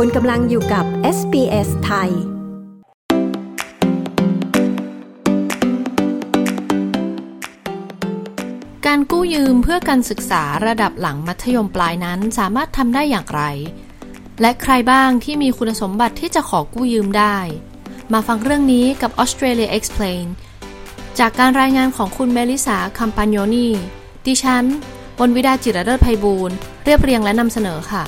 คุณกำลังอยู่กับ SBS ไทย การกู้ยืมเพื่อการศึกษาระดับหลังมัธยมปลายนั้นสามารถทำได้อย่างไร และใครบ้างที่มีคุณสมบัติที่จะขอกู้ยืมได้ มาฟังเรื่องนี้กับ Australia Explain จากการรายงานของคุณเมลิสาคัมปานโยนีดิฉันบนวิดาจิรเลิศไพบูลเรียบเรียงและนำเสนอค่ะ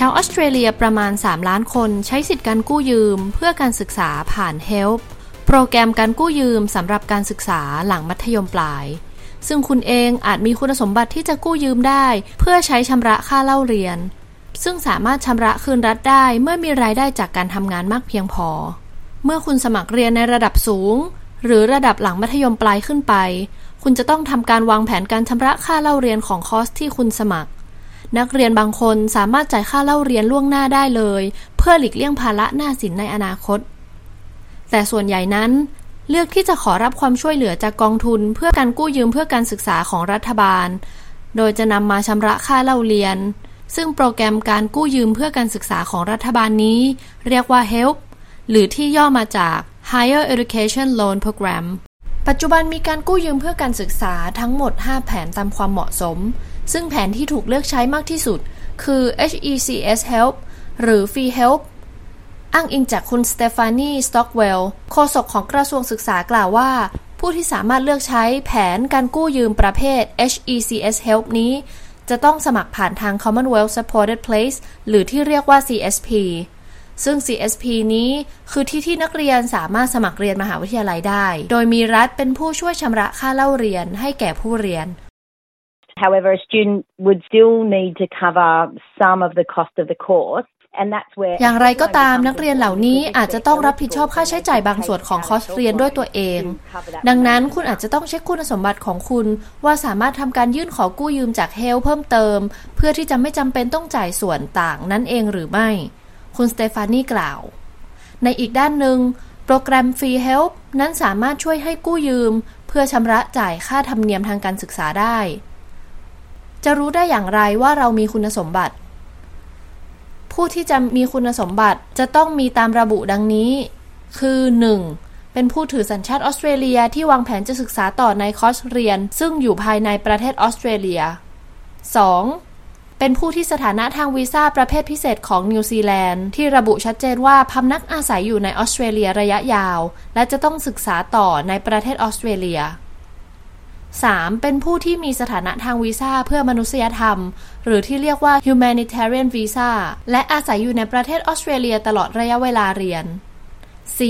ชาวออสเตรเลียประมาณ 3 ล้านคนใช้สิทธิการกู้ยืมเพื่อการศึกษาผ่าน HELP โปรแกรมการกู้ยืมสำหรับการศึกษาหลังมัธยมปลาย ซึ่งคุณเองอาจมีคุณสมบัติที่จะกู้ยืมได้ เพื่อใช้ชำระค่าเล่าเรียน ซึ่งสามารถชำระคืนรัฐได้เมื่อมีรายได้จากการทำงานมากเพียงพอ เมื่อคุณสมัครเรียนในระดับสูง หรือระดับหลังมัธยมปลายขึ้นไป คุณจะต้องทำการวางแผนการชำระค่าเล่าเรียนของคอร์สที่คุณสมัคร นักเรียนบางคนสามารถจ่ายค่าเล่าเรียนล่วงหน้าได้เลย เพื่อหลีกเลี่ยงภาระหน้าสินในอนาคต แต่ส่วนใหญ่นั้น เลือกที่จะขอรับความช่วยเหลือจากกองทุน เพื่อการกู้ยืมเพื่อการศึกษาของรัฐบาล โดยจะนำมาชำระค่าเล่าเรียน ซึ่งโปรแกรมการกู้ยืมเพื่อการศึกษาของรัฐบาลนี้ เรียกว่า HELP หรือที่ย่อมาจาก Higher Education Loan Program ปัจจุบันมีการกู้ยืมเพื่อการศึกษาทั้งหมด 5 แผนตามความเหมาะสม ซึ่งแผนที่ถูกเลือกใช้มากที่สุด คือ HECS Help หรือ Free Help อ้างอิงจากคุณสเตฟานีสต็อกเวลโฆษกของกระทรวงศึกษากล่าวว่า ผู้ที่สามารถเลือกใช้แผนการกู้ยืมประเภท HECS Help นี้ จะต้องสมัครผ่านทาง Commonwealth Supported Place หรือที่เรียกว่า CSP ซึ่ง CSP นี้คือที่ที่นักเรียนสามารถสมัครเรียนมหาวิทยาลัยได้ โดยมีรัฐเป็นผู้ช่วยชำระค่าเล่าเรียนให้แก่ผู้เรียน However, a student would still need to cover some of the cost of the course. อย่างไรก็ตามนักเรียนเหล่านี้อาจจะต้องรับผิดชอบค่าใช้จ่ายบางส่วนของคอร์สเรียนด้วยตัวเอง ดังนั้นคุณอาจจะต้องเช็คคุณสมบัติของคุณ ว่าสามารถทำการยื่นขอกู้ยืมจากเฮลเพิ่มเติม เพื่อที่จะไม่จำเป็นต้องจ่ายส่วนต่างนั่นเองหรือไม่ คุณสเตฟานีกล่าว ในอีกด้านหนึ่งโปรแกรม Free Help นั้นสามารถช่วยให้กู้ยืม เพื่อชำระจ่ายค่าธรรมเนียมทางการศึกษาได้ จะรู้ได้อย่างไรว่าเรามีคุณสมบัติ ผู้ที่จะมีคุณสมบัติจะต้องมีตามระบุดังนี้ คือ 1. เป็นผู้ถือสัญชาติออสเตรเลียที่วางแผนจะศึกษาต่อในคอร์สเรียน ซึ่งอยู่ภายในประเทศออสเตรเลีย 2. เป็นผู้ที่สถานะทางวีซ่าประเภทพิเศษของนิวซีแลนด์ที่ระบุชัดเจนว่าพำนักอาศัยอยู่ในออสเตรเลียระยะยาว และจะต้องศึกษาต่อในประเทศออสเตรเลีย 3. เป็นผู้ที่มีสถานะทางวีซ่าเพื่อมนุษยธรรม หรือที่เรียกว่า humanitarian visa และอาศัยอยู่ในประเทศออสเตรเลียตลอดระยะเวลาเรียน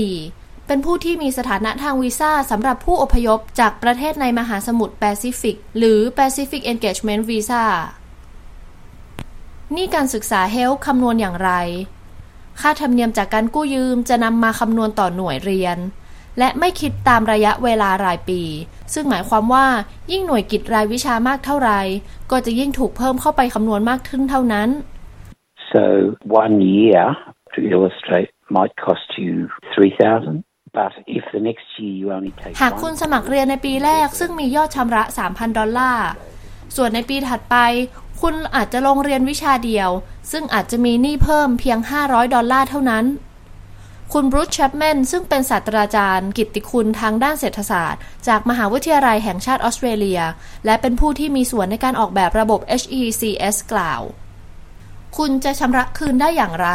4. เป็นผู้ที่มีสถานะทางวีซ่าสำหรับผู้อพยพจากประเทศในมหาสมุทรแปซิฟิกหรือ Pacific Engagement Visa นี่การศึกษาเฮลคำนวณอย่างไร ค่าธรรมเนียมจากการกู้ยืมจะนำมาคำนวณต่อหน่วยเรียน และไม่คิดตามระยะเวลารายปี ซึ่งหมายความว่ายิ่งหน่วยกิจรายวิชามากเท่าไรก็จะยิ่งถูกเพิ่มเข้าไปคำนวณมากขึ้นเท่านั้น So one year to illustrate might cost you three thousand. But if the next year you only take หากคุณสมัครเรียนในปีแรก ซึ่งมียอดชำระ 3,000 ดอลลาร์ ส่วนในปีถัดไป คุณอาจจะลงเรียนวิชาเดียว ซึ่งอาจจะมีหนี้เพิ่มเพียง 500 ดอลลาร์เท่านั้น คุณบรูซแชปแมนซึ่งเป็นศาสตราจารย์ กิตติคุณทางด้านเศรษฐศาสตร์ จากมหาวิทยาลัยแห่งชาติออสเตรเลีย และเป็นผู้ที่มีส่วนในการออกแบบระบบ HECS กล่าว คุณจะชำระคืนได้อย่างไร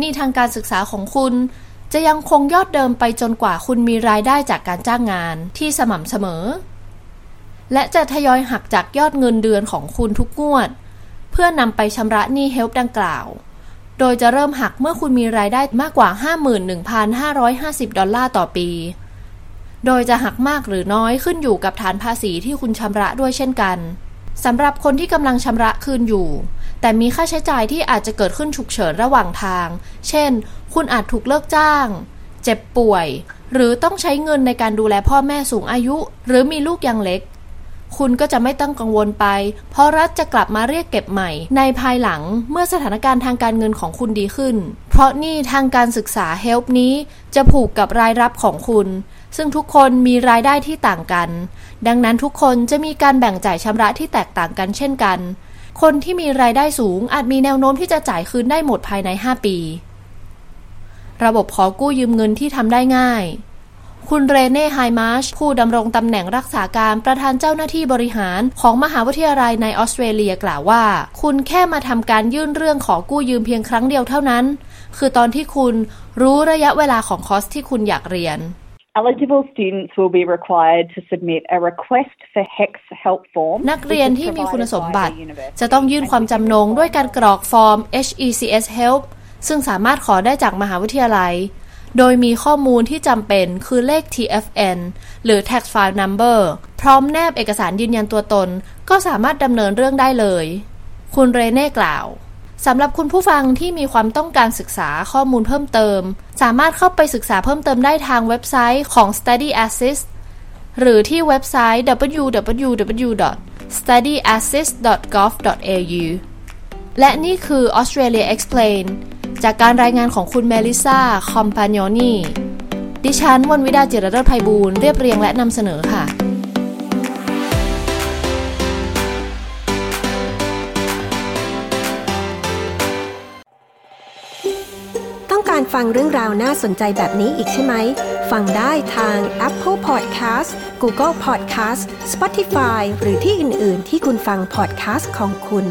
หนี้ทางการศึกษาของคุณ จะยังคงยอดเดิมไปจนกว่าคุณมีรายได้จากการจ้างงานที่สม่ำเสมอ และจะทยอยหักจากยอดเงินเดือนของคุณทุกงวด เพื่อนำไปชำระหนี้เฮลป์ดังกล่าว โดยจะเริ่มหักเมื่อคุณมีรายได้มากกว่า 51,550 ดอลลาร์ต่อปี โดยจะหักมากหรือน้อยขึ้นอยู่กับฐานภาษีที่คุณชำระด้วยเช่นกัน สำหรับคนที่กำลังชำระคืนอยู่ แต่มีค่าใช้จ่ายที่อาจจะเกิดขึ้นฉุกเฉินระหว่างทาง เช่น คุณอาจถูกเลิกจ้าง เจ็บป่วย หรือต้องใช้เงินในการดูแลพ่อแม่สูงอายุ หรือมีลูกยังเล็ก คุณก็จะไม่ต้องกังวลไป เพราะรัฐจะกลับมาเรียกเก็บใหม่ ในภายหลังเมื่อสถานการณ์ทางการเงินของคุณดีขึ้น เพราะนี่ทางการศึกษา HELP นี้จะผูกกับรายรับของคุณ ซึ่งทุกคนมีรายได้ที่ต่างกัน ดังนั้นทุกคนจะมีการแบ่งจ่ายชำระที่แตกต่างกันเช่นกัน คนที่มีรายได้สูงอาจมีแนวโน้มที่จะจ่ายคืนได้หมดภายใน 5 ปี ระบบขอกู้ยืมเงินที่ทำได้ง่าย คุณเรเน่ไฮมาร์ชผู้ดำรงตำแหน่งรักษาการประธานเจ้าหน้าที่บริหารของมหาวิทยาลัยในออสเตรเลียกล่าวว่า คุณแค่มาทำการยื่นเรื่องขอกู้ยืมเพียงครั้งเดียวเท่านั้น คือตอนที่คุณรู้ระยะเวลาของคอร์สที่คุณอยากเรียน Eligible students will be required to submit a request for HECS-HELP form นักเรียนที่มีคุณสมบัติ จะต้องยื่นความจำนงด้วยการกรอกฟอร์ม HECS Help ซึ่งสามารถขอได้จากมหาวิทยาลัย โดยมีข้อมูลที่จำเป็นคือเลข TFN หรือ Tax File Number พร้อมแนบเอกสารยืนยันตัวตน ก็สามารถดำเนินเรื่องได้เลย คุณเรเน่กล่าวสำหรับคุณผู้ฟังที่มีความต้องการศึกษาข้อมูลเพิ่มเติม สามารถเข้าไปศึกษาเพิ่มเติมได้ทางเว็บไซต์ของ Study Assist หรือที่เว็บไซต์ www.studyassist.gov.au และนี่คือ Australia Explain จากการรายงานของคุณเมลิซาคอมปาญนีดิฉันวันวิดาจิรเลิศไพบูลเรียบเรียงและนำเสนอค่ะต้องการฟังเรื่องราวน่าสนใจแบบนี้อีกใช่ไหม ฟังได้ทาง Apple Podcast Google Podcast Spotify หรือที่อื่น ๆ ที่คุณฟัง podcast ของคุณ